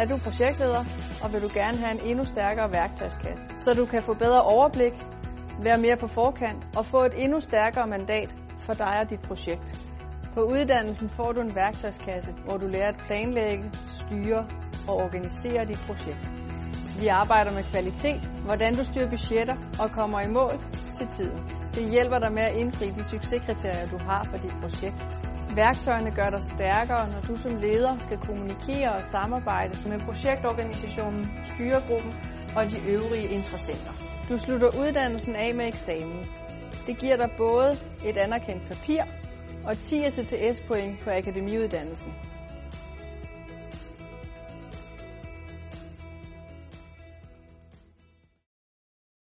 Er du projektleder, og vil du gerne have en endnu stærkere værktøjskasse, så du kan få bedre overblik, være mere på forkant og få et endnu stærkere mandat for dig og dit projekt. På uddannelsen får du en værktøjskasse, hvor du lærer at planlægge, styre og organisere dit projekt. Vi arbejder med kvalitet, hvordan du styrer budgetter og kommer i mål til tiden. Det hjælper dig med at indfri de succeskriterier, du har for dit projekt. Værktøjerne gør dig stærkere, når du som leder skal kommunikere og samarbejde med projektorganisationen, styregruppen og de øvrige interessenter. Du slutter uddannelsen af med eksamen. Det giver dig både et anerkendt papir og 10 CTS-point på akademiuddannelsen.